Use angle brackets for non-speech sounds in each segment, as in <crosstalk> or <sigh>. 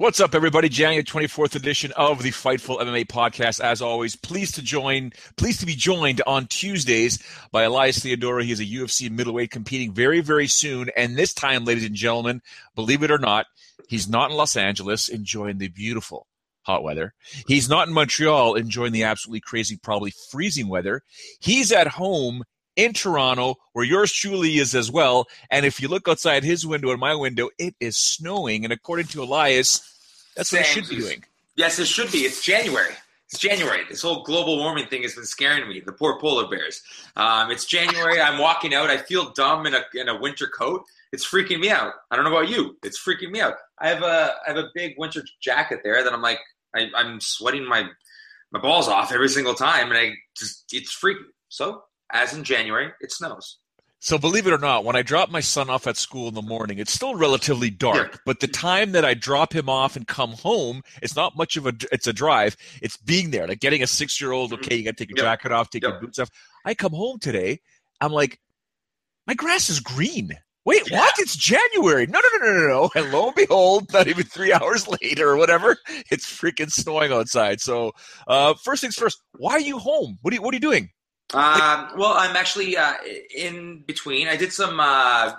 What's up, everybody? January 24th edition of the Fightful MMA podcast. As always, pleased to join, pleased to be joined on Tuesdays by Elias Theodorou. He is a UFC middleweight competing very, very soon. And this time, ladies and gentlemen, believe it or not, he's not in Los Angeles enjoying the beautiful hot weather. He's not in Montreal enjoying the absolutely crazy, probably freezing weather. He's at home in Toronto, where yours truly is as well. And if you look outside his window and my window, it is snowing. And according to Elias, that's what it should be doing. Yes, it should be. It's January. It's January. This whole global warming thing has been scaring me. The poor polar bears. Um, it's January. I'm walking out. I feel dumb in a in a winter coat. It's freaking me out. I don't know about you. It's freaking me out. I have a I have a big winter jacket there that I'm like I, I'm sweating my my balls off every single time, and I just it's freaking. So as in January, it snows. So believe it or not, when I drop my son off at school in the morning, it's still relatively dark. Yeah. But the time that I drop him off and come home, it's not much of a it's a drive. It's being there, like getting a six year old. Okay, you got to take your yep. jacket off, take yep. your boots off. I come home today, I'm like, my grass is green. Wait, yeah. what? It's January. No, no, no, no, no, no. And lo and behold, not even three <laughs> hours later or whatever, it's freaking snowing outside. So, uh, first things first, why are you home? What are you, what are you doing? Um, well, I'm actually uh, in between. I did some uh,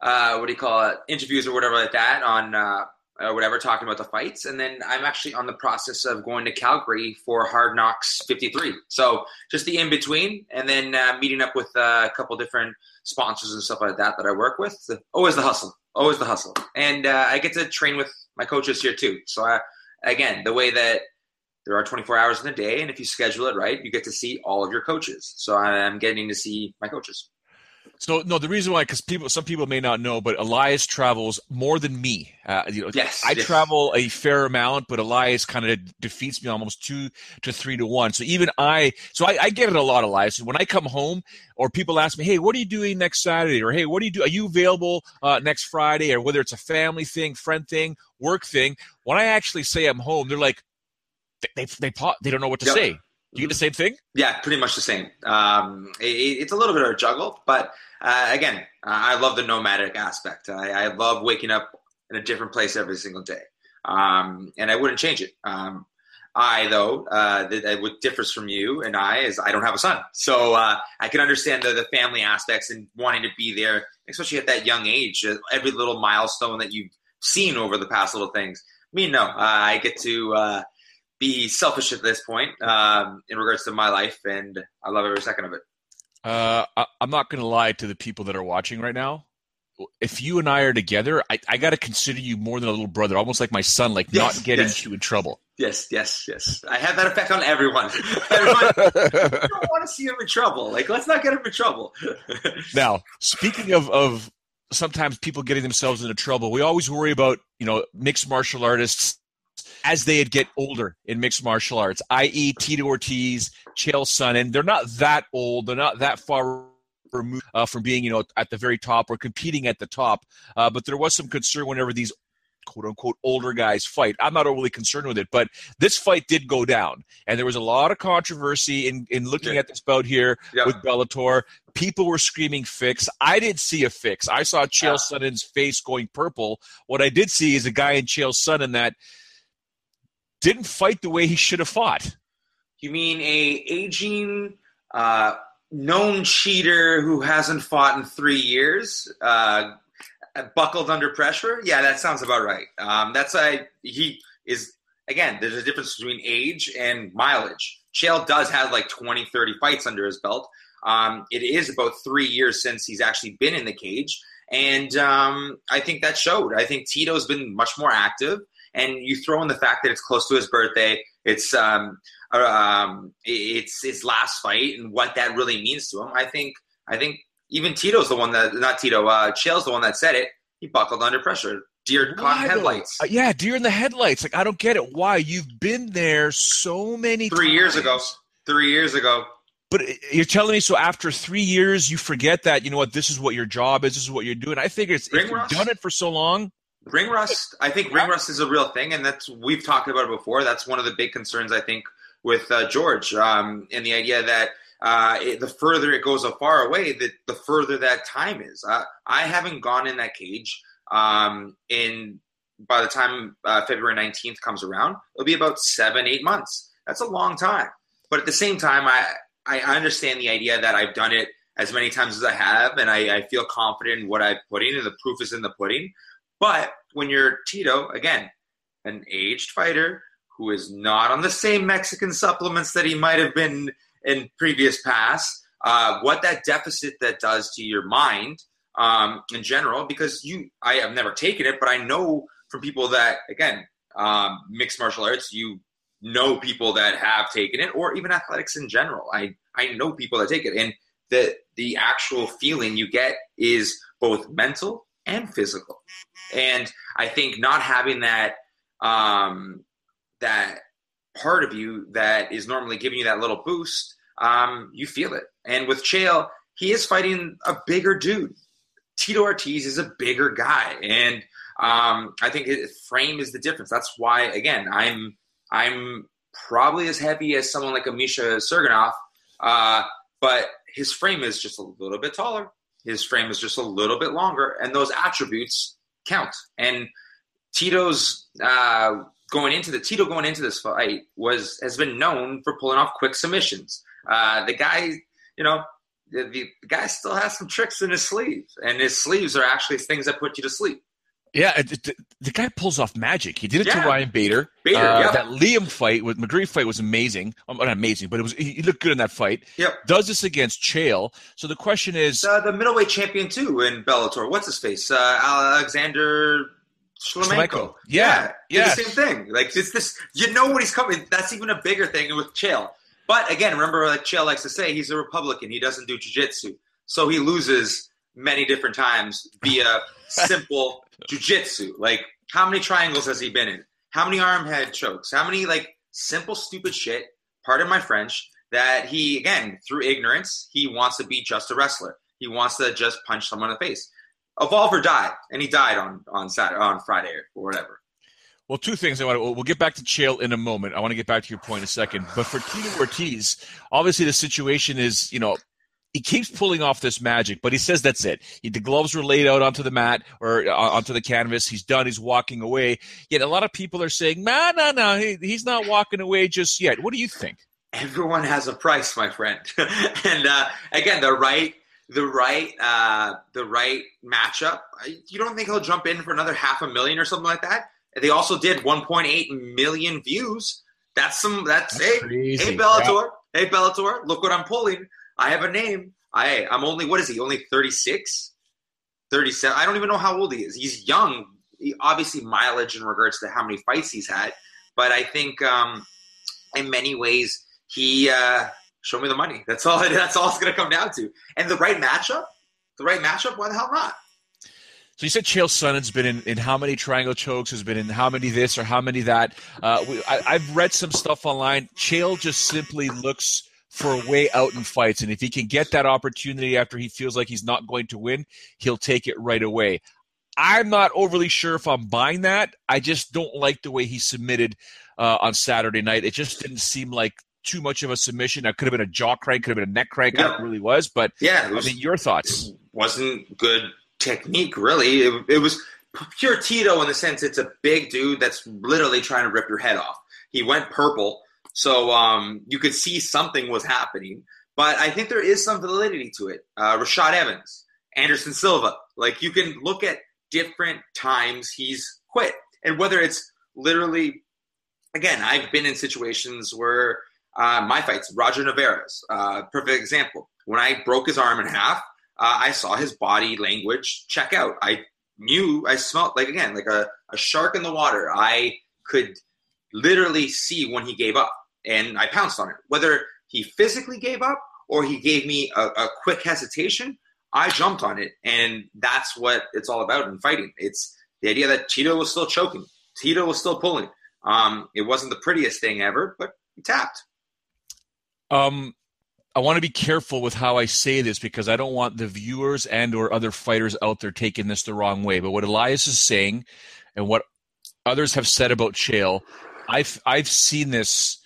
uh, what do you call it interviews or whatever like that on uh, whatever talking about the fights, and then I'm actually on the process of going to Calgary for Hard Knocks 53. So just the in between, and then uh, meeting up with uh, a couple different sponsors and stuff like that that I work with. Always the hustle, always the hustle, and I get to train with my coaches here too. So I, again, the way that there are 24 hours in a day, and if you schedule it right, you get to see all of your coaches. So I'm getting to see my coaches. So no, the reason why because people, some people may not know, but Elias travels more than me. Uh, you know, yes, I yes. travel a fair amount, but Elias kind of defeats me almost two to three to one. So even I, so I, I get it a lot, Elias. When I come home, or people ask me, "Hey, what are you doing next Saturday?" or "Hey, what do you do? Are you available uh, next Friday?" or whether it's a family thing, friend thing, work thing. When I actually say I'm home, they're like, they they they, they don't know what to yep. say. Do you get the same thing? Yeah, pretty much the same. Um, it, it's a little bit of a juggle, but uh, again, I love the nomadic aspect. I, I, love waking up in a different place every single day, um, and I wouldn't change it. Um, I, though, uh, that what differs from you and I is I don't have a son, so uh, I can understand the, the family aspects and wanting to be there, especially at that young age. Uh, every little milestone that you've seen over the past little things. Me, no, uh, I get to uh, be selfish at this point um, in regards to my life, and I love every second of it. Uh, I, am not going to lie to the people that are watching right now. If you and I are together, I, I got to consider you more than a little brother, almost like my son, like yes, not getting yes. you in trouble. Yes, yes, yes. I have that effect on everyone. <laughs> everyone <laughs> don't want to see him in trouble. Like, let's not get him in trouble. <laughs> now, speaking of, of sometimes people getting themselves into trouble, we always worry about, you know, mixed martial artists as they get older in mixed martial arts, i.e., Tito Ortiz, Chael Sonnen. They're not that old. They're not that far removed uh, from being, you know, at the very top or competing at the top. Uh, but there was some concern whenever these quote unquote older guys fight. I'm not overly concerned with it, but this fight did go down, and there was a lot of controversy in in looking yeah. at this bout here yeah. with Bellator. People were screaming fix. I didn't see a fix. I saw Chael yeah. Sonnen's face going purple. What I did see is a guy in Chael Sonnen that didn't fight the way he should have fought. You mean a aging, uh, known cheater who hasn't fought in three years? Uh, buckled under pressure. Yeah, that sounds about right. Um, that's a he is again. There's a difference between age and mileage. Chael does have like 20, 30 fights under his belt. Um, it is about three years since he's actually been in the cage, and um, I think that showed. I think Tito's been much more active, and you throw in the fact that it's close to his birthday. It's um, uh, um, it's his last fight, and what that really means to him. I think. I think even Tito's the one that not Tito. Uh, Chael's the one that said it. He buckled under pressure. Deer caught headlights. Uh, yeah, deer in the headlights. Like I don't get it. Why you've been there so many three times. years ago. Three years ago. But you're telling me so after three years you forget that you know what this is what your job is. This is what you're doing. I think it's if you've done it for so long. Ring rust. I think ring rust is a real thing, and that's we've talked about it before. That's one of the big concerns I think with uh, George, um, and the idea that uh, it, the further it goes a far away, the, the further that time is. Uh, I haven't gone in that cage um, in by the time uh, February 19th comes around, it'll be about seven, eight months. That's a long time. But at the same time, I, I understand the idea that I've done it as many times as I have, and I, I feel confident in what I put in, and the proof is in the pudding. But when you're Tito, again, an aged fighter who is not on the same Mexican supplements that he might have been in previous past, uh, what that deficit that does to your mind um, in general, because you, I have never taken it, but I know from people that, again, um, mixed martial arts, you know people that have taken it, or even athletics in general. I I know people that take it, and the the actual feeling you get is both mental and physical. And I think not having that um, that part of you that is normally giving you that little boost um, you feel it. And with Chael, he is fighting a bigger dude. Tito Ortiz is a bigger guy, and um, I think his frame is the difference. That's why, again, I'm I'm probably as heavy as someone like a Misha Cirkunov, uh, but his frame is just a little bit taller. His frame is just a little bit longer, and those attributes count. And Tito's uh, going into the Tito going into this fight was has been known for pulling off quick submissions. Uh, the guy, you know, the, the, guy still has some tricks in his sleeves, and his sleeves are actually things that put you to sleep. Yeah, the, the guy pulls off magic. He did it yeah. to Ryan Bader. Bader, uh, yep. That Liam fight with McGeary fight was amazing. Um, not amazing, but it was he looked good in that fight. Yep. Does this against Chael. So the question is, uh, the middleweight champion too in Bellator. What's his face? Uh, Alexander Shlemenko. Yeah, yeah, the same thing. Like it's this, you know what he's coming. That's even a bigger thing with Chael. But again, remember, like Chael likes to say, he's a Republican. He doesn't do jujitsu, so he loses many different times via <laughs> simple jujitsu. Like, how many triangles has he been in? How many arm head chokes? How many like simple, stupid shit? Pardon my French. That he again through ignorance, he wants to be just a wrestler. He wants to just punch someone in the face. Evolve or die, and he died on on Saturday, on Friday or whatever. Well, two things I want to. We'll get back to Chael in a moment. I want to get back to your point in a second. But for Tito Ortiz, obviously the situation is, you know, he keeps pulling off this magic, but he says that's it. He, the gloves were laid out onto the mat or uh, onto the canvas. He's done. He's walking away. Yet a lot of people are saying, "No, no, no, he's not walking away just yet." What do you think? Everyone has a price, my friend. <laughs> and uh, again, the right the right uh, the right matchup. You don't think he'll jump in for another half a million or something like that? They also did 1.8 million views. That's some. That's, that's hey, crazy. hey Bellator, yeah. hey Bellator. Look what I'm pulling. I have a name. I I'm only what is he? Only 36, 37. I don't even know how old he is. He's young. He, obviously, mileage in regards to how many fights he's had. But I think um, in many ways he uh, show me the money. That's all. <laughs> That's all it's going to come down to. And the right matchup. The right matchup. Why the hell not? So you said Chael Sonnen's been in, in how many triangle chokes, has been in how many this or how many that. Uh, we, I, have read some stuff online. Chael just simply looks for a way out in fights. And if he can get that opportunity after he feels like he's not going to win, he'll take it right away. I'm not overly sure if I'm buying that. I just don't like the way he submitted uh, on Saturday night. It just didn't seem like too much of a submission. That could have been a jaw crank, could have been a neck crank. It really was. But yeah, was, I mean, your thoughts? wasn't good technique, really. It, it was pure Tito in the sense it's a big dude that's literally trying to rip your head off. He went purple, so um, you could see something was happening. But I think there is some validity to it. Uh, Rashad Evans, Anderson Silva, like you can look at different times he's quit, and whether it's literally, again, I've been in situations where uh, my fights, Roger Narvaez, uh, perfect example. When I broke his arm in half, uh, I saw his body language check out. I knew, I smelled like again, like a, a shark in the water. I could literally see when he gave up, and I pounced on it. Whether he physically gave up or he gave me a, a quick hesitation, I jumped on it, and that's what it's all about in fighting. It's the idea that Tito was still choking, Tito was still pulling. Um, it wasn't the prettiest thing ever, but he tapped. Um, I want to be careful with how I say this because I don't want the viewers and or other fighters out there taking this the wrong way. But what Elias is saying and what others have said about Chael, I've I've seen this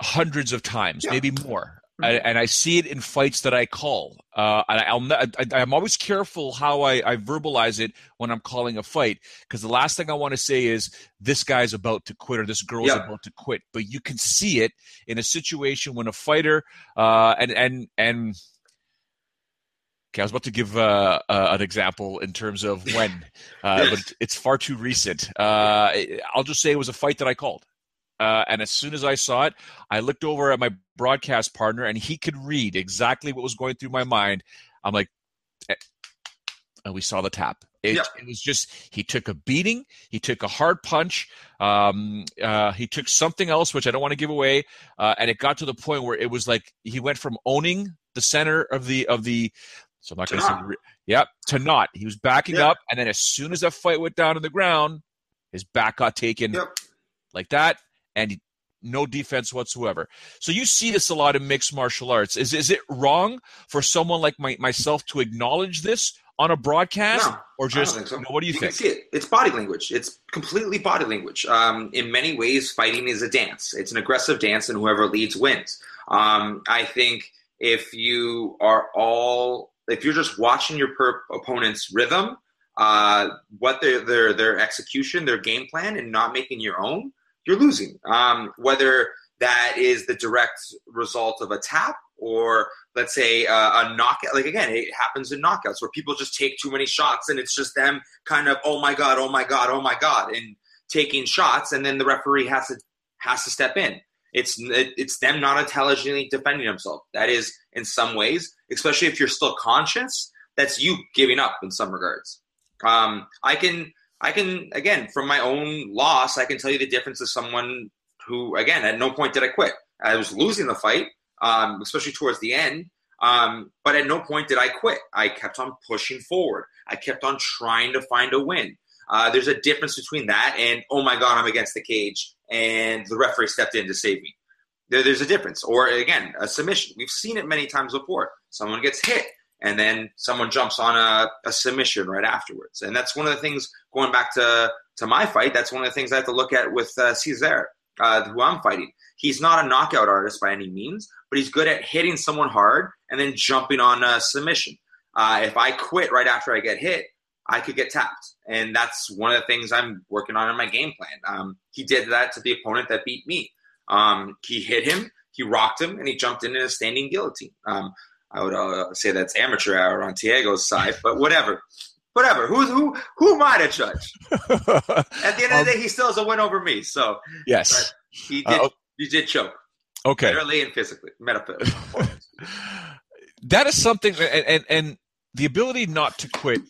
hundreds of times, yeah. maybe more. Mm-hmm. and I see it in fights that I call. Uh, and I, am always careful how I, I, verbalize it when I'm calling a fight because the last thing I want to say is this guy's about to quit or this girl's yeah. about to quit. But you can see it in a situation when a fighter uh, and and and. Okay, I was about to give uh, uh an example in terms of when, uh, <laughs> but it's far too recent. Uh, I'll just say it was a fight that I called. Uh, and as soon as I saw it, I looked over at my broadcast partner, and he could read exactly what was going through my mind. I'm like, eh. and we saw the tap. It, yep. it, was just he took a beating, he took a hard punch, um, uh, he took something else which I don't want to give away, uh, and it got to the point where it was like he went from owning the center of the of the. So I'm not going to say, yep, to not. He was backing up, and then as soon as that fight went down to the ground, his back got taken like that and no defense whatsoever. So you see this a lot in mixed martial arts. Is is it wrong for someone like my, myself to acknowledge this on a broadcast, no, or just so. you know, what do you, you think? see it. It's body language. It's completely body language. Um, in many ways, fighting is a dance. It's an aggressive dance, and whoever leads wins. Um, I think if you are all, if you're just watching your per- opponent's rhythm, uh, what their their their execution, their game plan, and not making your own you're losing. Um, whether that is the direct result of a tap or let's say uh, a knockout. Like again, it happens in knockouts where people just take too many shots and it's just them kind of oh my god, oh my god, oh my god, and taking shots, and then the referee has to has to step in. It's it's them not intelligently defending themselves. That is in some ways, especially if you're still conscious, that's you giving up in some regards. Um, I can I can again from my own loss, I can tell you the difference of someone who again at no point did I quit. I was losing the fight, um, especially towards the end. Um, but at no point did I quit. I kept on pushing forward. I kept on trying to find a win. Uh, there's a difference between that and oh my god, I'm against the cage and the referee stepped in to save me. There, there's a difference. Or again, a submission. We've seen it many times before. Someone gets hit and then someone jumps on a, a, submission right afterwards. And that's one of the things going back to to my fight. That's one of the things I have to look at with uh, Cezar, uh, who I'm fighting. He's not a knockout artist by any means, but he's good at hitting someone hard and then jumping on a submission. Uh, if I quit right after I get hit, I could get tapped, and that's one of the things I'm working on in my game plan. Um, he did that to the opponent that beat me. Um, he hit him, he rocked him, and he jumped in a standing guillotine. Um, I would uh, say that's amateur hour on Thiago's side, but whatever. Whatever. Who who who am I to judge? <laughs> At the end of the um, day, he still has a win over me. So yes, he did. Uh, he did choke. Okay, literally and physically, metaphorically. <laughs> that is something, and, and, and the ability not to quit.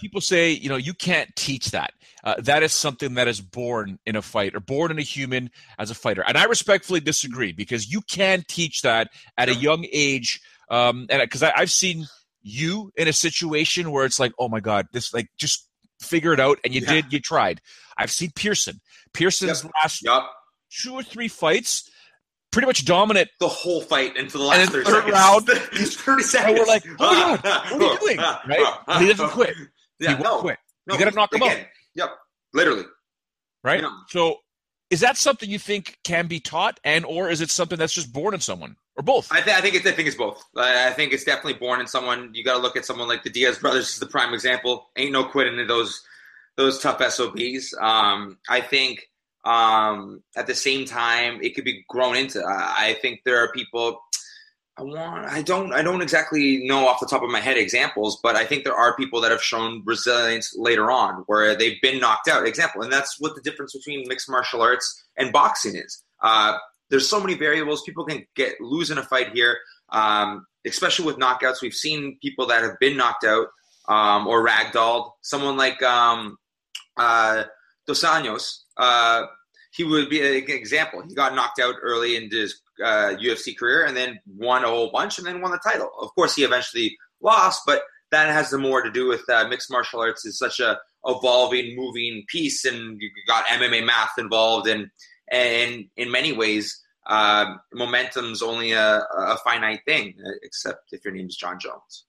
People say, you know, you can't teach that. Uh, that is something that is born in a fight or born in a human as a fighter. And I respectfully disagree because you can teach that at a young age um, and because I've seen you in a situation where it's like, oh my god, this like just figure it out, and you yeah. did, you tried. I've seen Pearson. Pearson's yep. last yep. two or three fights, pretty much dominant the whole fight into the last third seconds. round. <laughs> He's thirty seconds. And we're like, oh my god, <laughs> what are you doing? <laughs> Right? And he doesn't quit. Yeah, he won't no, quit. No, you got to knock him out. Yep, literally. Right. Yeah. So, is that something you think can be taught, and or is it something that's just born in someone, or both? I, th- I think it's I think it's both. I think it's definitely born in someone. You got to look at someone like the Diaz brothers is the prime example. Ain't no quitting in those those tough SOBs. Um, I think um, at the same time it could be grown into. I think there are people I want I don't I don't exactly know off the top of my head examples, but I think there are people that have shown resilience later on where they've been knocked out. Example, and that's what the difference between mixed martial arts and boxing is. Uh, there's so many variables. People can get lose in a fight here, um, especially with knockouts. We've seen people that have been knocked out um, or ragdolled. Someone like um, uh, Dos Anjos, uh, he would be an example. He got knocked out early in his uh, UFC career and then won a whole bunch and then won the title. Of course, he eventually lost, but that has more to do with uh, mixed martial arts is such a evolving, moving piece, and you got MMA math involved, and and in many ways, uh, momentum's only a, a finite thing, except if your name is John Jones.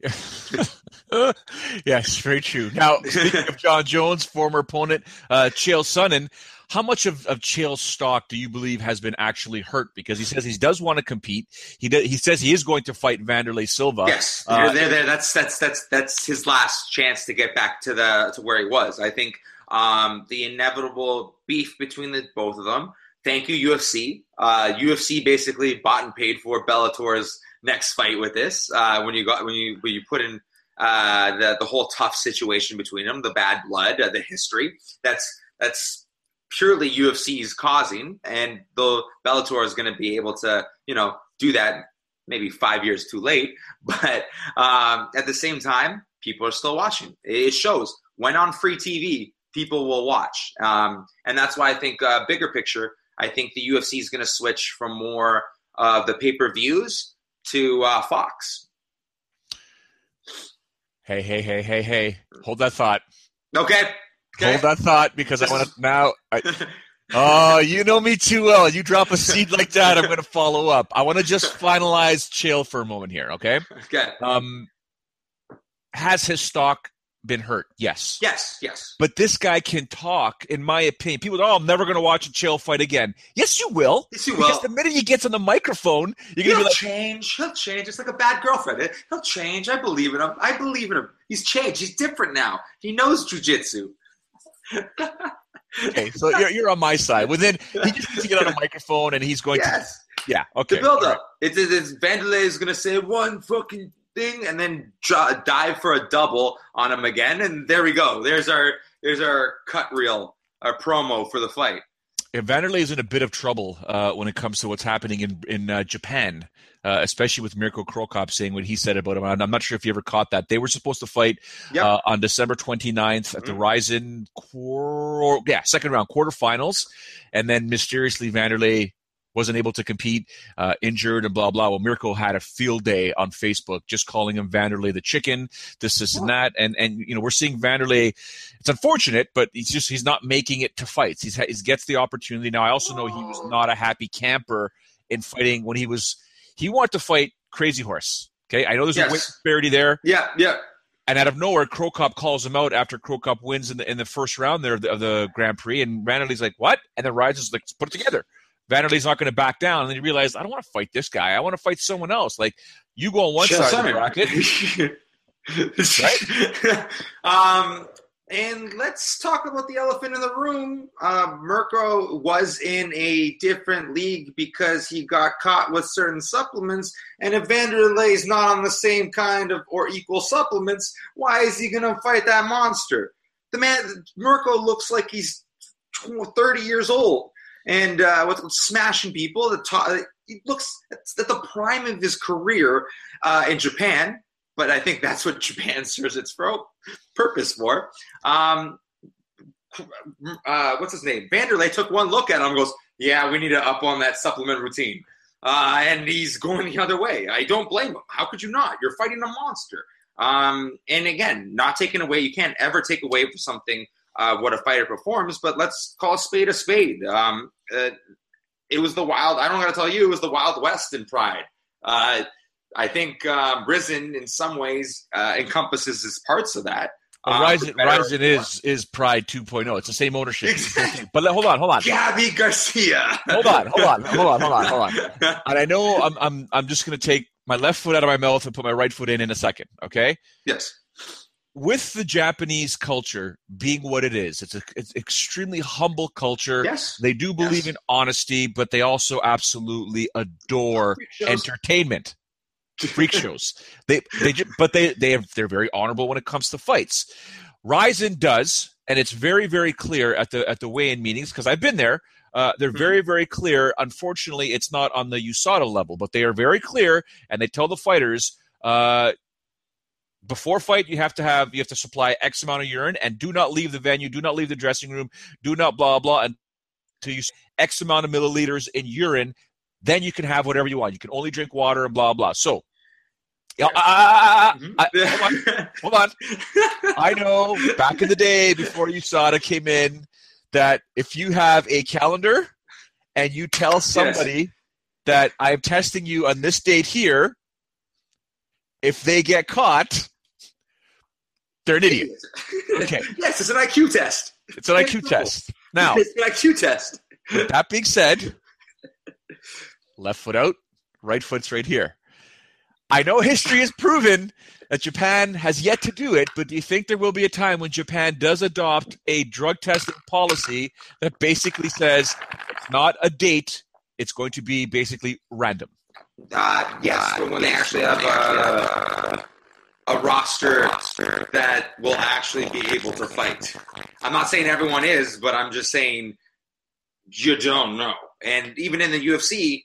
<laughs> yes, very true. Now, <laughs> speaking of John Jones, former opponent uh, Chael Sonnen, how much of, of Chael's stock do you believe has been actually hurt? Because he says he does want to compete. He does, he says he is going to fight Wanderlei Silva. Yes, uh, there, there. That's that's that's that's his last chance to get back to the to where he was. I think um, the inevitable beef between the both of them. Thank you, UFC. Uh, UFC basically bought and paid for Bellator's next fight with this. Uh, when you got when you when you put in uh, the the whole tough situation between them, the bad blood, uh, the history. That's that's purely UFC's causing, and the Bellator is going to be able to, you know, do that maybe five years too late. <laughs> But um, at the same time, people are still watching. It shows when on free TV, people will watch, um, and that's why I think uh, bigger picture. I think the UFC is going to switch from more of the pay per views to uh, Fox. Hey, hey, hey, hey, hey! Hold that thought. Okay. Okay. Hold that thought because I want to <laughs> now. I, oh, you know me too well. You drop a seed like that, I'm going to follow up. I want to just finalize Chael for a moment here. Okay. <laughs> Okay. Um, has his stock been hurt? Yes. Yes. Yes. But this guy can talk. In my opinion, people. Oh, I'm never going to watch a Chael fight again. Yes, you will. Yes, you will. Because the minute he gets on the microphone, you're going to be like, change. He'll change. It's like a bad girlfriend. He'll change. I believe in him. I believe in him. He's changed. He's different now. He knows jujitsu okay, so you're, you're on my side. Within he just needs to get on a <laughs> microphone and he's going yes. to yeah okay. The build up. Right. It's, it's Wanderlei is going to say one fucking thing and then dive for a double on him again, and there we go. There's our there's our cut reel, our promo for the fight. Yeah, Wanderlei is in a bit of trouble uh, when it comes to what's happening in in uh, Japan, uh, especially with Mirko Cro Cop saying what he said about him. I'm not sure if you ever caught that. They were supposed to fight yep. Uh, on December 29th at the mm-hmm. Rizin, quor- yeah, second round quarterfinals, and then mysteriously Wanderlei wasn't able to compete, uh, injured, and blah blah. Well, Mirko had a field day on Facebook, just calling him Wanderlei the chicken, this, this, and that, and and you know we're seeing Wanderlei. It's unfortunate, but he's just he's not making it to fights. He's he gets the opportunity now. I also know he was not a happy camper in fighting when he was he wanted to fight Crazy Horse. Okay, I know there's yes. a weight disparity there. Yeah, yeah. And out of nowhere, Cro Cop calls him out after Cro Cop wins in the in the first round there of the, of the Grand Prix, and Wanderlei's like, "What?" And then Rizin's like, "Put it together." Wanderlei's not going to back down. And then you realize, I don't want to fight this guy. I want to fight someone else. Like, you go on one side of the bracket. <laughs> right? <laughs> um, and let's talk about the elephant in the room. Uh, Mirko was in a different league because he got caught with certain supplements. And if Wanderlei is not on the same kind of or equal supplements, why is he going to fight that monster? The man, Mirko looks like he's 30 years old and uh, with smashing people. The top, he looks at the prime of his career uh, in Japan, but I think that's what <laughs> Japan serves its purpose for. Um, uh, what's his name? Wanderlei took one look at him goes, "Yeah, we need to up on that supplement routine." Uh, and he's going the other way. I don't blame him. How could you not? You're fighting a monster. Um, and again, not taking away. You can't ever take away from something uh, what a fighter performs, but let's call a spade a spade. Um, uh, it was the wild. I don't got to tell you, it was the Wild West in Pride. Uh, I think um, Rizin, in some ways, uh, encompasses as parts of that. Well, Rizin, Rizin is is Pride 2.0. It's the same ownership. but hold on, hold on, Gabi Garcia. hold on, hold on, hold on, hold on, hold on. <laughs> And I know I'm I'm I'm just going to take my left foot out of my mouth and put my right foot in in a second. Okay. yes. With the Japanese culture being what it is, it's a it's extremely humble culture. Yes. They do believe Yes. in honesty, but they also absolutely adore entertainment. <laughs> Freak shows. They they but they they have, they're very honorable when it comes to fights. Rizin does, and it's very very clear at the at the weigh-in meetings because I've been there. Uh, they're Mhm. very very clear. Unfortunately, it's not on the USADA level, but they are very clear, and they tell the fighters. Uh, before fight, you have to have you have to supply X amount of urine, and do not leave the venue, do not leave the dressing room, do not blah blah, until you X amount of milliliters in urine. Then you can have whatever you want. You can only drink water and blah blah. So, yeah, I- I- I- I- mm-hmm. hold on. <laughs> I know back in the day before USADA came in that if you have a calendar and you tell somebody that I'm testing you on this date here, if they get caught, they're an idiot. Okay. <laughs> Yes, it's an IQ test. It's an IQ test. Now, <laughs> it's an IQ test. that being said, left foot out, right foot's right here. I know history has proven that Japan has yet to do it, but do you think there will be a time when Japan does adopt a drug testing policy that basically says it's not a date, it's going to be basically random? Uh, yes, when they actually have a, a roster that will actually be able to fight. I'm not saying everyone is, but I'm just saying you don't know. And even in the UFC,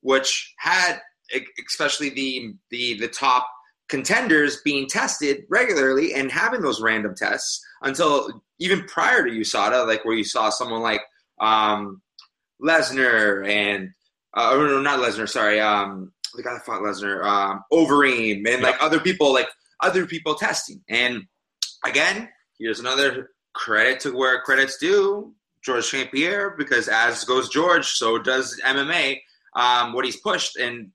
Which had especially the the the top contenders being tested regularly and having those random tests until even prior to USADA, like where you saw someone like um, Lesnar and uh, or no, not Lesnar, sorry, um, the guy that fought Lesnar, um, Overeem, and like other people, like other people testing. And again, here's another credit to where credit's due, George St. Pierre, because as goes George, so does MMA um, what he's pushed. And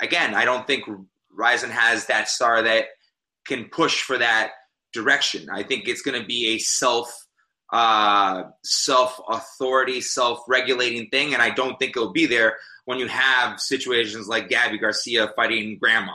again, I don't think Rizin has that star that can push for that direction. I think it's going to be a self uh, self authority, self regulating thing, and I don't think it'll be there when you have situations like Gabi Garcia fighting Grandma.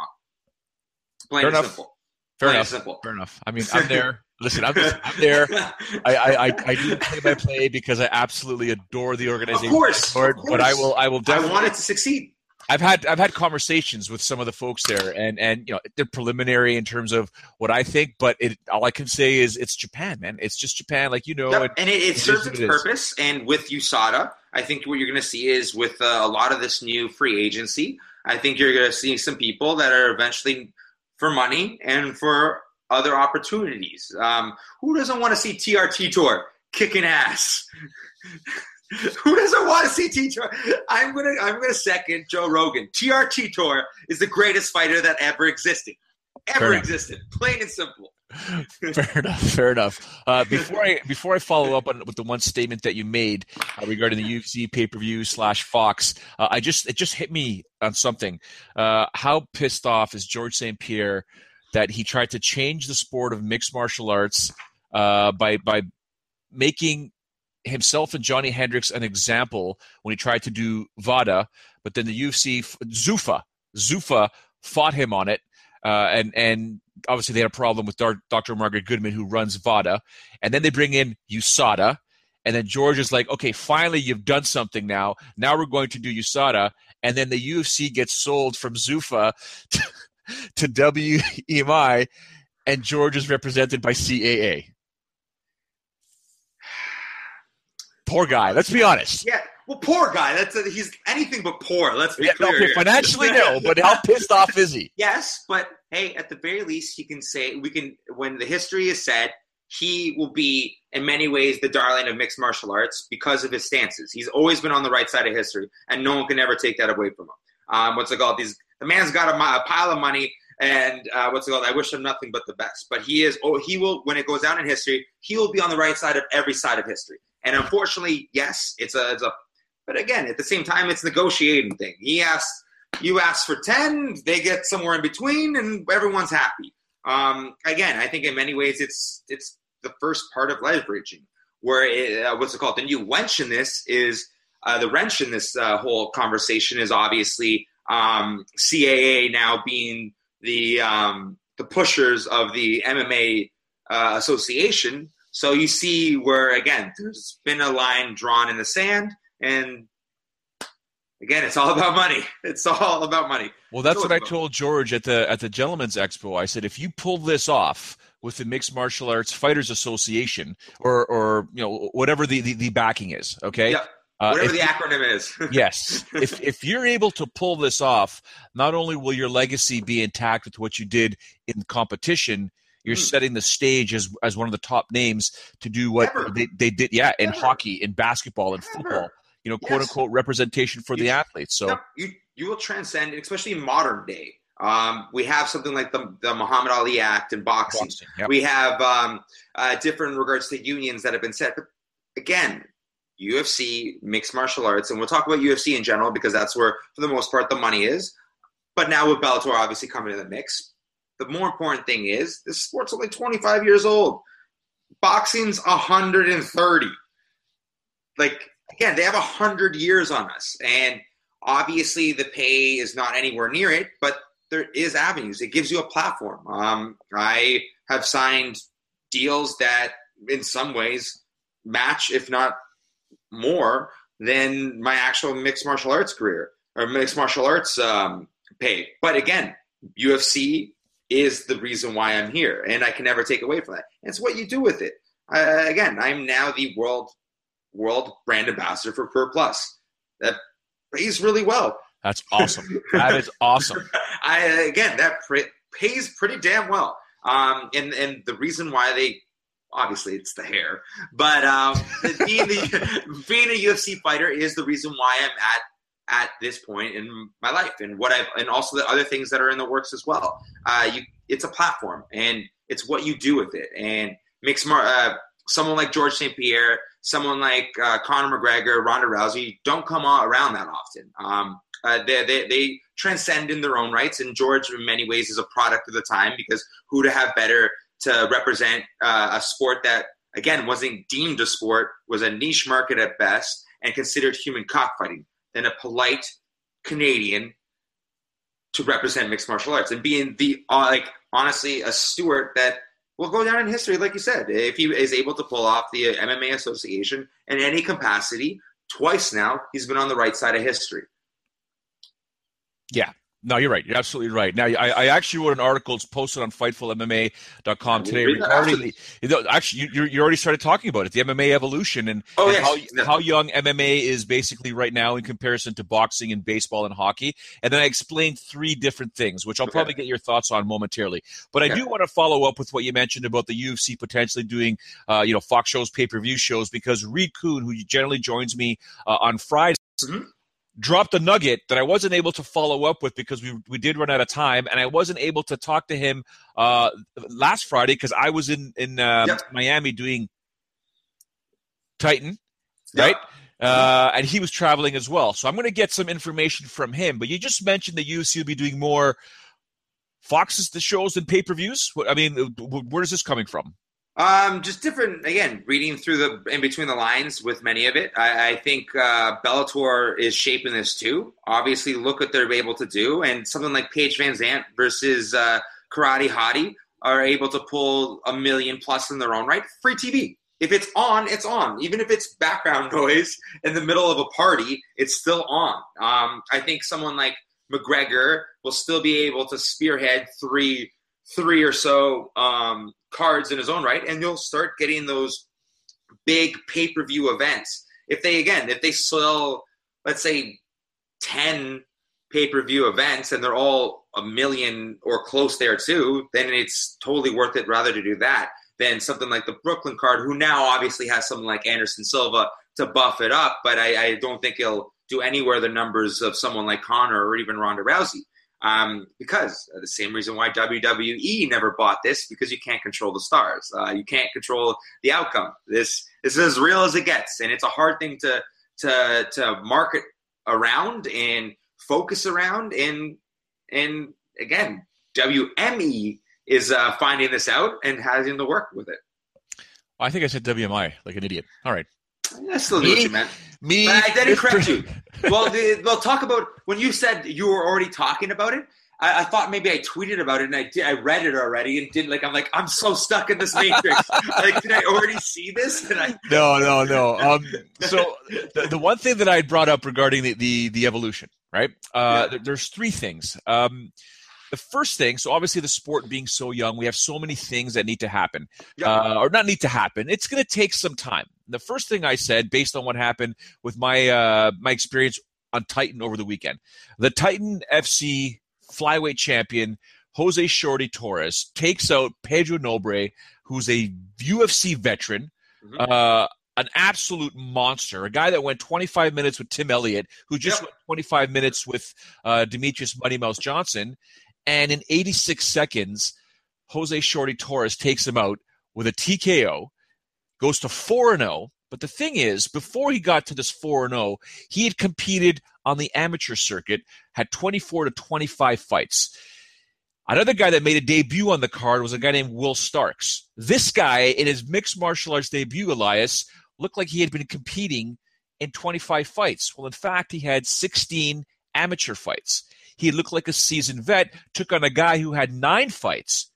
Plain Fair and enough. simple. Fair Plain enough. simple. Fair enough. I mean, I'm there. <laughs> Listen, I'm, just, I'm there. I, I, I, I do <laughs> play by play because I absolutely adore the organization. Of course, I it, of but I will. I will I definitely. want it to succeed. I've had I've had conversations with some of the folks there, and and you know they're preliminary in terms of what I think, but it all I can say is it's Japan, man. It's just Japan, like you know. Yep, and- and it, it is serves its it purpose. And with USADA, I think what you're going to see is with uh, a lot of this new free agency, I think you're going to see some people that are eventually for money and for other opportunities. Um, who doesn't want to see TRT Vitor kicking ass? <laughs> who doesn't want to see T Vitor? I'm gonna I'm gonna second Joe Rogan. TRT Vitor is the greatest fighter that ever existed. Fair Ever enough. existed. Plain and simple. <laughs> Fair enough. Fair enough. Uh, before I before I follow up on with the one statement that you made uh, regarding the UFC pay per view slash Fox, uh, I just it just hit me on something. Uh, how pissed off is George St Pierre that he tried to change the sport of mixed martial arts uh, by by making himself and Johny Hendricks an example when he tried to do VADA, but then the UFC Zuffa Zuffa fought him on it, uh, and and obviously they had a problem with Dr. Margaret Goodman who runs VADA, and then they bring in USADA, and then George is like, okay, finally you've done something now. Now we're going to do USADA, and then the UFC gets sold from Zuffa <laughs> to, <laughs> to WEMI, and George is represented by CAA. <sighs> Poor guy. Let's be honest. Yeah, Well, poor guy. That's a, he's anything but poor. Let's be Yeah, clear. financially no, <laughs> but how pissed off is he? Yes, but hey, at the very least, he can say we can. When the history is said, he will be in many ways the darling of mixed martial arts because of his stances. He's always been on the right side of history, and no one can ever take that away from him. Um, what's it called? These the man's got a, a pile of money, and uh, what's it called? I wish him nothing but the best. But he is. Oh, he will when it goes down in history. He will be on the right side of every side of history. And unfortunately, yes, it's a, it's a. But again, at the same time, it's negotiating thing. He asks, you ask for ten, they get somewhere in between, and everyone's happy. Um, again, I think in many ways it's it's the first part of leveraging. Where it, uh, what's it called? The new wench in this is uh, the wrench in this uh, whole conversation is obviously um, CAA now being the um, the pushers of the MMA uh, association. So you see where again there's been a line drawn in the sand, and again it's all about money. <laughs> It's all about money. Well, that's what I told George at the at the Gentlemen's Expo. I said, if you pull this off with the Mixed Martial Arts Fighters Association, or or you know whatever the the, the backing is, okay, Yep. Uh, Whatever if the acronym is. <laughs> yes if if you're able to pull this off not only will your legacy be intact with what you did in competition you're Hmm. setting the stage as as one of the top names to do what Ever. they, they did yeah in Ever. hockey in basketball in Ever. football you know quote Yes. unquote representation for the athletes so Yep, you you will transcend, especially in modern day. Um, we have something like the the Muhammad Ali Act in boxing. boxing, yep. We have um, uh, different regards to unions that have been set. But again, UFC, mixed martial arts, and we'll talk about UFC in general because that's where, for the most part, the money is. But now with Bellator obviously coming in the mix, the more important thing is this sport's only 25 years old. Boxing's 130. Like again, they have 100 years on us, and obviously the pay is not anywhere near it, but there is avenues. It gives you a platform. Um, I have signed deals that, in some ways, match, if not more, than my actual mixed martial arts career or mixed martial arts um, pay. But again, UFC is the reason why I'm here, and I can never take away from that. It's what you do with it. Uh, again, I'm now the world world brand ambassador for Pure Plus. That pays really well. that's awesome that is awesome <laughs> I again that pre- pays pretty damn well. Um, and and the reason why they obviously it's the hair, but um, being the <laughs> being a UFC fighter is the reason why I'm at at this point in my life and what I've and also the other things that are in the works as well. Uh, you it's a platform and it's what you do with it and mixed mar- uh, someone like George St Pierre, someone like uh, Conor McGregor, Ronda Rousey don't come all around that often. Um, uh, they, they, they transcend in their own rights, and George, in many ways, is a product of the time because who to have better to represent uh, a sport that, again, wasn't deemed a sport, was a niche market at best, and considered human cockfighting than a polite Canadian to represent mixed martial arts and being the uh, like honestly a steward that will go down in history, like you said, if he is able to pull off the MMA Association in any capacity. Twice now, he's been on the right side of history. Yeah. No, you're right. You're absolutely right. Now, I, I actually wrote an article. It's posted on FightfulMMA.com today regarding the. You know, actually, you, you already started talking about it, the MMA evolution, and, Oh, and yes. how, how young MMA is basically right now in comparison to boxing and baseball and hockey. And then I explained three different things, which I'll Okay. probably get your thoughts on momentarily. But I do want to follow up with what you mentioned about the UFC potentially doing, uh, you know, Fox shows, pay per view shows, because Reed Kuhn, who generally joins me uh, on Fridays Mhm. Dropped a nugget that I wasn't able to follow up with because we we did run out of time, and I wasn't able to talk to him uh, last Friday because I was in in um, Yep. Miami doing Titan, Yeah. right? Uh, and he was traveling as well. So I'm going to get some information from him. But you just mentioned the UFC will be doing more Fox's the shows and pay per views. I mean, where is this coming from? Um, just different. Again, reading through the in between the lines with many of it, I, I think uh, Bellator is shaping this too. Obviously, look what they're able to do, and something like Paige VanZant versus uh, Karate Hottie are able to pull a million plus in their own right. Free TV. If it's on, it's on. Even if it's background <laughs> noise in the middle of a party, it's still on. Um, I think someone like McGregor will still be able to spearhead three, three or so um, cards in his own right, and you'll start getting those big pay per view events. if they again, if they sell, let's say, ten pay per view events and they're all a million or close there too, then it's totally worth it rather to do that than something like the Brooklyn card, who now obviously has someone like Anderson Silva to buff it up, but I, I don't think he'll do anywhere the numbers of someone like Conor or even Ronda Rousey. Um, because uh, the same reason why WWE never bought this because you can't control the stars, uh, you can't control the outcome. This this is as real as it gets, and it's a hard thing to to to market around and focus around. And and again, WME is uh, finding this out and having to work with it. I think I said WMI like an idiot. All right. I still do what you meant. Me, I didn't correct you. <laughs> Well, the, well, talk about when you said you were already talking about it. I, I thought maybe I tweeted about it and I did. I read it already and didn't like. I'm like, I'm so stuck in this matrix. <laughs> like, did I already see this? I, No, no, no. Um, so the, the one thing that I brought up regarding the the, the evolution, right? Uh, Yeah. there- there's three things. Um, the first thing, so obviously the sport being so young, we have so many things that need to happen, Yeah. uh, or not need to happen. It's going to take some time. The first thing I said, based on what happened with my uh, my experience on Titan over the weekend, the Titan FC flyweight champion Jose Shorty Torres takes out Pedro Nobre, who's a UFC veteran, Mhm. uh, an absolute monster, a guy that went 25 minutes with Tim Elliott, who just Yep. went 25 minutes with uh, Demetrius Money Mouse Johnson, and in 86 seconds, Jose Shorty Torres takes him out with a TKO, goes to 4 0. But the thing is, before he got to this 4 0, he had competed on the amateur circuit, had 24 to 25 fights. Another guy that made a debut on the card was a guy named Will Starks. This guy, in his mixed martial arts debut, Elias, looked like he had been competing in 25 fights. Well, in fact, he had 16 amateur fights. He looked like a seasoned vet, took on a guy who had nine fights,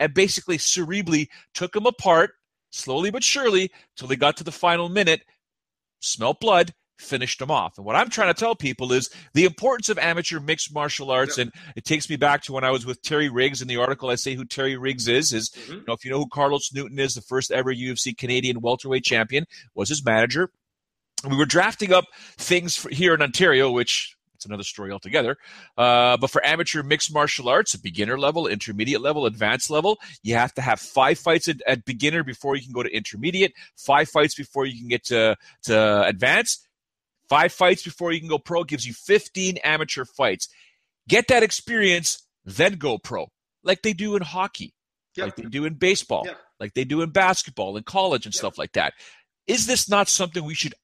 and basically cerebrally took him apart slowly but surely till they got to the final minute, smelt blood, finished him off. And what I'm trying to tell people is the importance of amateur mixed martial arts. And it takes me back to when I was with Terry Riggs in the article I say who Terry Riggs is, is Mhm. you know, if you know who Carlos Newton is, the first ever UFC Canadian welterweight champion, was his manager. And we were drafting up things for, here in Ontario, which it's another story altogether. Uh, but for amateur mixed martial arts, at beginner level, intermediate level, advanced level, you have to have five fights at, at beginner before you can go to intermediate, five fights before you can get to, to advanced, five fights before you can go pro. Gives you 15 amateur fights. Get that experience, then go pro, like they do in hockey, Yep. like they do in baseball, Yep. like they do in basketball, in college, and Yep. stuff like that. Is this not something we should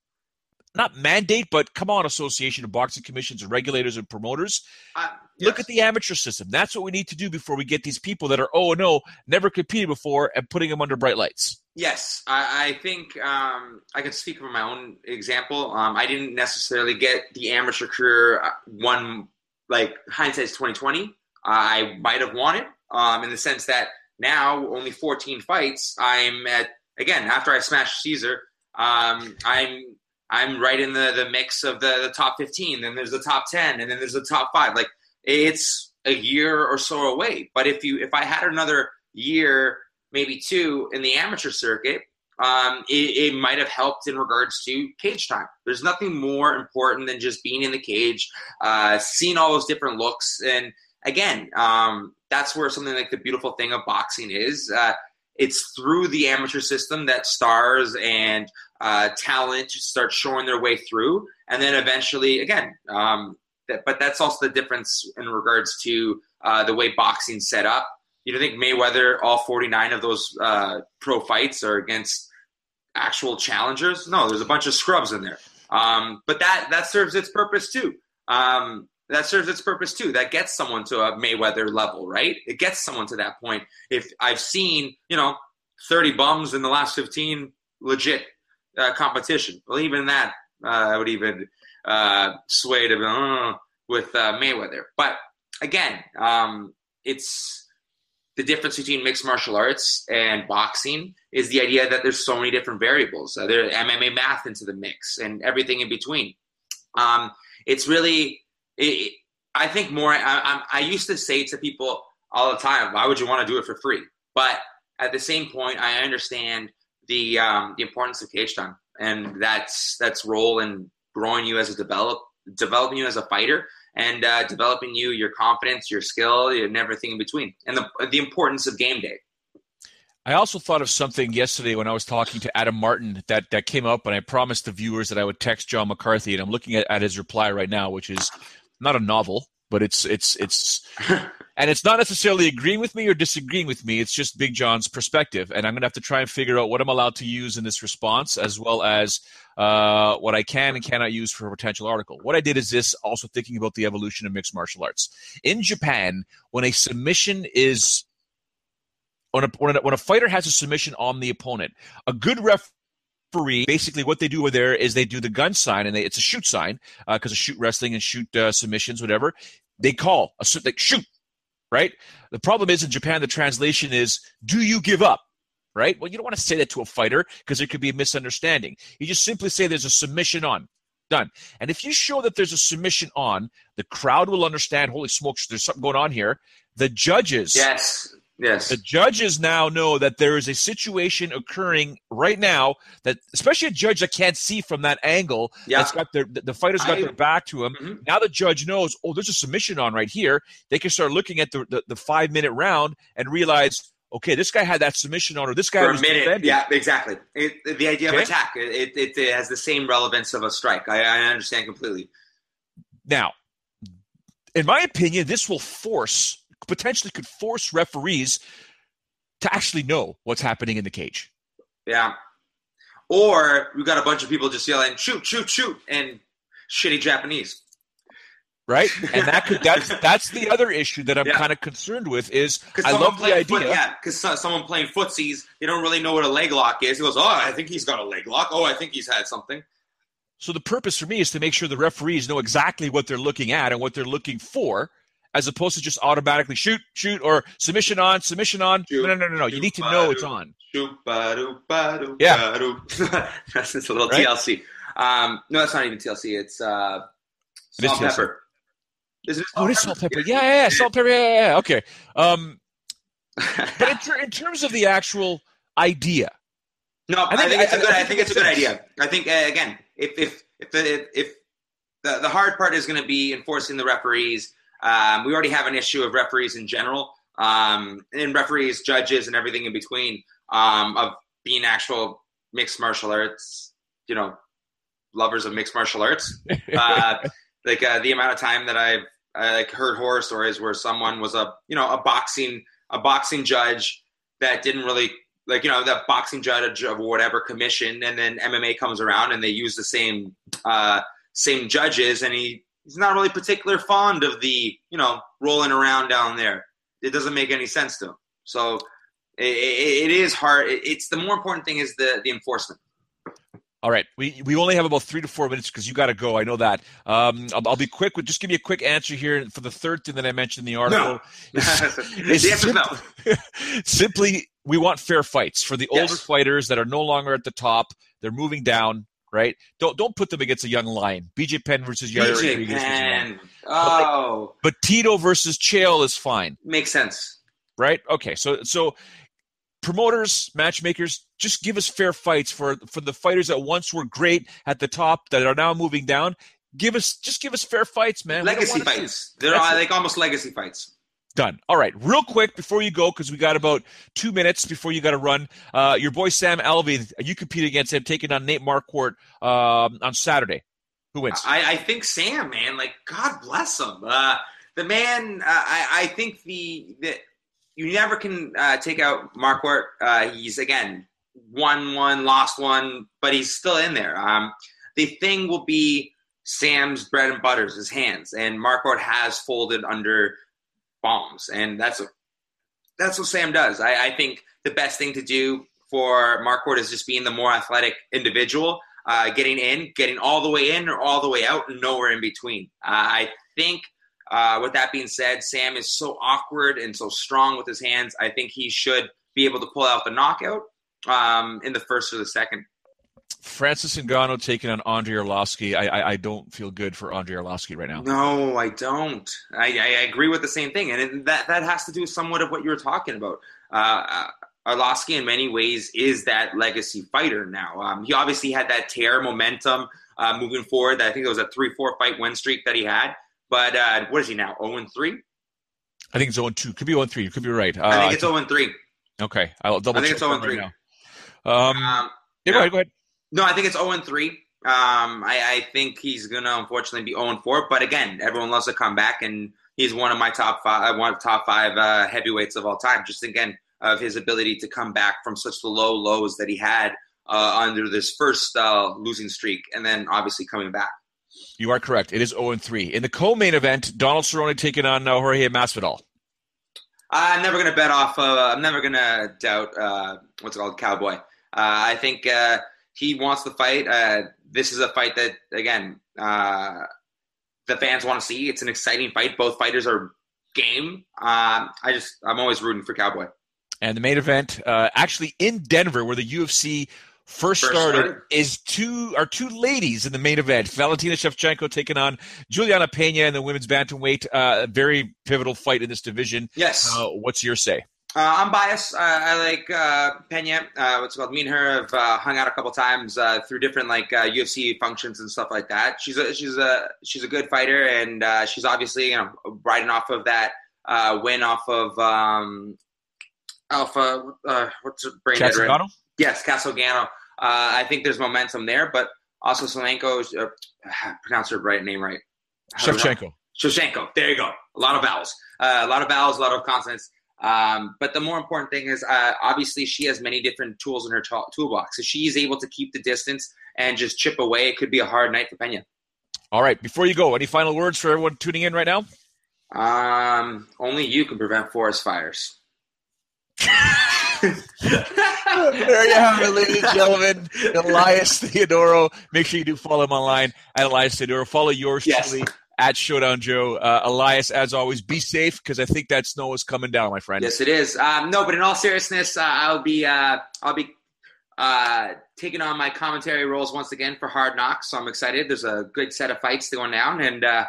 not mandate, but come on, Association of Boxing Commissions and regulators and promoters, I, look at the amateur system. That's what we need to do before we get these people that are oh no, never competed before, and putting them under bright lights. Yes, I, I think um, I can speak from my own example. Um, I didn't necessarily get the amateur career uh, one like hindsight's twenty twenty. I might have wanted um, in the sense that now only fourteen fights. I'm at again after I smashed Cezar. Um, I'm I'm right in the, the mix of the, the top fifteen. Then there's the top ten, and then there's the top five. Like it's a year or so away. But if you if I had another year maybe two in the amateur circuit, um, it, it might have helped in regards to cage time. There's nothing more important than just being in the cage, uh, seeing all those different looks. And again, um, that's where something like the beautiful thing of boxing is. Uh, it's through the amateur system that stars and uh, talent start showing their way through. And then eventually, again, um, that, but that's also the difference in regards to uh, the way boxing's set up you don't think Mayweather, all 49 of those uh, pro fights are against actual challengers? No, there's a bunch of scrubs in there. Um, but that that serves its purpose too. Um, that serves its purpose too. That gets someone to a Mayweather level, right? It gets someone to that point. If I've seen, you know, 30 bums in the last 15 legit uh, competition, well, even that uh, I would even uh, sway to uh, with uh, Mayweather. But again, um, it's the difference between mixed martial arts and boxing is the idea that there's so many different variables. Uh, there MMA math into the mix and everything in between. Um, it's really, it, I think more. I, I, I used to say to people all the time, "Why would you want to do it for free?" But at the same point, I understand the um, the importance of cage time. and that's that's role in growing you as a develop developing you as a fighter and uh, developing you your confidence, your skill, and everything in between, and the the importance of game day. I also thought of something yesterday when I was talking to Adam Martin that, that came up, and I promised the viewers that I would text John McCarthy, and I'm looking at, at his reply right now, which is not a novel, but it's it's it's <laughs> and it's not necessarily agreeing with me or disagreeing with me. It's just Big John's perspective, and I'm going to have to try and figure out what I'm allowed to use in this response, as well as uh, what I can and cannot use for a potential article. What I did is this: also thinking about the evolution of mixed martial arts in Japan. When a submission is when a, when a, when a fighter has a submission on the opponent, a good ref referee, basically what they do over there is they do the gun sign, and they, it's a shoot sign because uh, of shoot wrestling and shoot uh, submissions, whatever. They call a shoot, right? The problem is in Japan, the translation is "Do you give up?" Right? Well, you don't want to say that to a fighter because there could be a misunderstanding. You just simply say there's a submission on. Done. And if you show that there's a submission on, the crowd will understand. Holy smokes, there's something going on here. The judges, yes, Yes. The judges now know that there is a situation occurring right now that, especially a judge that can't see from that angle, yeah. that's got their the fighters got I, their back to him. Mm-hmm. Now the judge knows, oh, there's a submission on right here. They can start looking at the the, the five minute round and realize, okay, this guy had that submission on, or this guy For was a minute. Defending. Yeah, exactly. It, the idea okay. of attack it, it, it, has the same relevance of a strike. I, I understand completely. Now, in my opinion, this will force potentially could force referees to actually know what's happening in the cage. Yeah. Or we got a bunch of people just yelling, shoot, shoot, shoot, and shitty Japanese. Right, and that could that's <laughs> that's the other issue that I'm yeah. kind of concerned with is I love the idea. Foot, yeah, because someone playing footsies, they don't really know what a leg lock is. He goes, "Oh, I think he's got a leg lock. Oh, I think he's had something." So the purpose for me is to make sure the referees know exactly what they're looking at and what they're looking for, as opposed to just automatically shoot, shoot, or submission on, submission on. Shoot, no, no, no, no. You need to know it's on. yeah. <laughs> that's just a little right? TLC. Um, no, that's not even TLC. It's uh, salt and pepper. Is it oh, it is salt pepper. Yeah, yeah, yeah. Salt pepper. Yeah, yeah, yeah. Okay. Um, <laughs> but in, ter- in, terms of the actual idea, no, I think, I think it's a good. I think it's a good idea. I think uh, again, if if if the if the, the hard part is going to be enforcing the referees um, we already have an issue of referees in general, um, and referees, judges, and everything in between um, of being actual mixed martial arts, you know, lovers of mixed martial arts. <laughs> Uh, like uh, the amount of time that I've uh, like heard horror stories where someone was a you know a boxing a boxing judge that didn't really like you know that boxing judge of whatever commission, and then MMA comes around and they use the same uh, same judges, and he he's not really particular fond of the you know rolling around down there. It doesn't make any sense to him. So it, it is hard. It's the more important thing is the the enforcement. All right, we we only have about three to four minutes because you got to go. I know that. Um, I'll, I'll, be quick. With, just give me a quick answer here for the third thing that I mentioned in the article. <laughs> No. Is, is simply, <laughs> no. simply, we want fair fights for the older yes. fighters that are no longer at the top. They're moving down right? Don't don't put them against a young lion. BJ Penn versus Yair Rodriguez. Penn. Oh, but, like, oh. but Tito versus Chael is fine. Makes sense, right? Okay, so so promoters, matchmakers, just give us fair fights for for the fighters that once were great at the top that are now moving down. Give us just give us fair fights, man. Legacy fights. They're all, like almost legacy fights. Done. All right, real quick before you go, because we got about two minutes before you got to run. Uh, your boy Sam Alvey, you compete against him, taking on Nate Marquardt um, on Saturday. Who wins? I, I, think Sam, man. Like God bless him. Uh, the man. Uh, I, I, think the, you never can uh, take out Marquardt. Uh, he's again won one, lost one, but he's still in there. Um, the thing will be Sam's bread and butters, his hands, and Marquardt has folded under bombs, and that's what that's what Sam does. I, I think the best thing to do for Marquardt is just being the more athletic individual, uh, getting in, getting all the way in or all the way out, and nowhere in between. Uh, I think. Uh, with that being said, Sam is so awkward and so strong with his hands. I think he should be able to pull out the knockout um, in the first or the second. Francis Ngannou taking on Andrei Arlovski. I, I, I don't feel good for Andrei Arlovski right now. No, I don't. I, I agree with the same thing, and it, that that has to do somewhat of what you were talking about. Uh, Arlovski in many ways is that legacy fighter now. Um, he obviously had that tear momentum uh, moving forward. I think it was a three-four fight win streak that he had. But uh, what is he now? Zero oh and three. I think it's 0 2. Could be 0 3. You could be right. Uh, I think it's 0 3. Okay. I'll double I think it's 0 3. Right um, um, yeah, go ahead. Go ahead. No, I think it's 0 and 3. Um, I, I, think he's going to unfortunately be 0 and 4. But again, everyone loves to come back, and he's one of my top five, uh, one of top five uh, heavyweights of all time. Just again, of his ability to come back from such the low lows that he had uh, under this first uh, losing streak, and then obviously coming back. You are correct. It is 0 and 3. In the co main event, Donald Cerrone taking on uh, Jorge Masvidal. I'm never going to bet off. Uh, I'm never going to doubt uh, what's it called, Cowboy. Uh, I think uh, he wants the fight. Uh, this is a fight that, again, uh, the fans want to see. It's an exciting fight. Both fighters are game. Um, I just, I'm always rooting for Cowboy. And the main event, actually in Denver, where the UFC first, first started, started, is two are two ladies in the main event. Valentina Shevchenko taking on Juliana Pena in the women's bantamweight. Uh, very pivotal fight in this division. Yes. Uh, what's your say? Uh, I'm biased. Uh, I like uh, Pena. Uh, what's called? Me and her have uh, hung out a couple times uh, through different like UFC functions and stuff like that. She's a she's a she's a good fighter, and she's obviously you know riding off of that win off of um, Alpha. what's her brain dead? Yes, Cat Zingano. Uh, I think there's momentum there, but also Solenko, uh, <sighs> pronounce her right name right. Shevchenko. Shevchenko. There you go. A lot of vowels. Uh, a lot of vowels, a lot of consonants. Um, but the more important thing is, uh, obviously, she has many different tools in her t- toolbox. If she's able to keep the distance and just chip away, it could be a hard night for Pena. All right. Before you go, any final words for everyone tuning in right now? Um, only you can prevent forest fires. there you have it, ladies and gentlemen. Elias Theodorou. Make sure you do follow him online at Elias Theodorou. Follow yours yes. truly at Showdown Joe. Uh, Elias, as always, be safe because I think that snow is coming down, my friend. Yes, it is. Um, no, but in all seriousness, uh, I'll be uh, I'll be uh, taking on my commentary roles once again for Hard Knocks. So I'm excited. There's a good set of fights going down, and uh,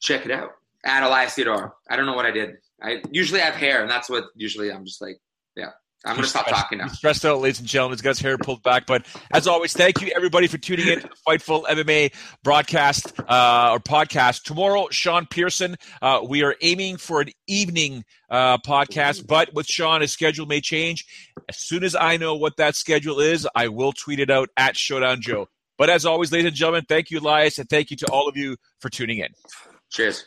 check it out at Elias Theodorou. I don't know what I did. I usually have hair, and that's what usually I'm just like yeah. I'm going to stop talking now. He's stressed out, ladies and gentlemen. He's got his hair pulled back. But as always, thank you, everybody, for tuning in to the Fightful MMA broadcast uh, or podcast. Tomorrow, Sean Pearson. Uh, we are aiming for an evening uh, podcast, but with Sean, his schedule may change. As soon as I know what that schedule is, I will tweet it out at Showdown Joe. But as always, ladies and gentlemen, thank you, Elias, and thank you to all of you for tuning in. Cheers.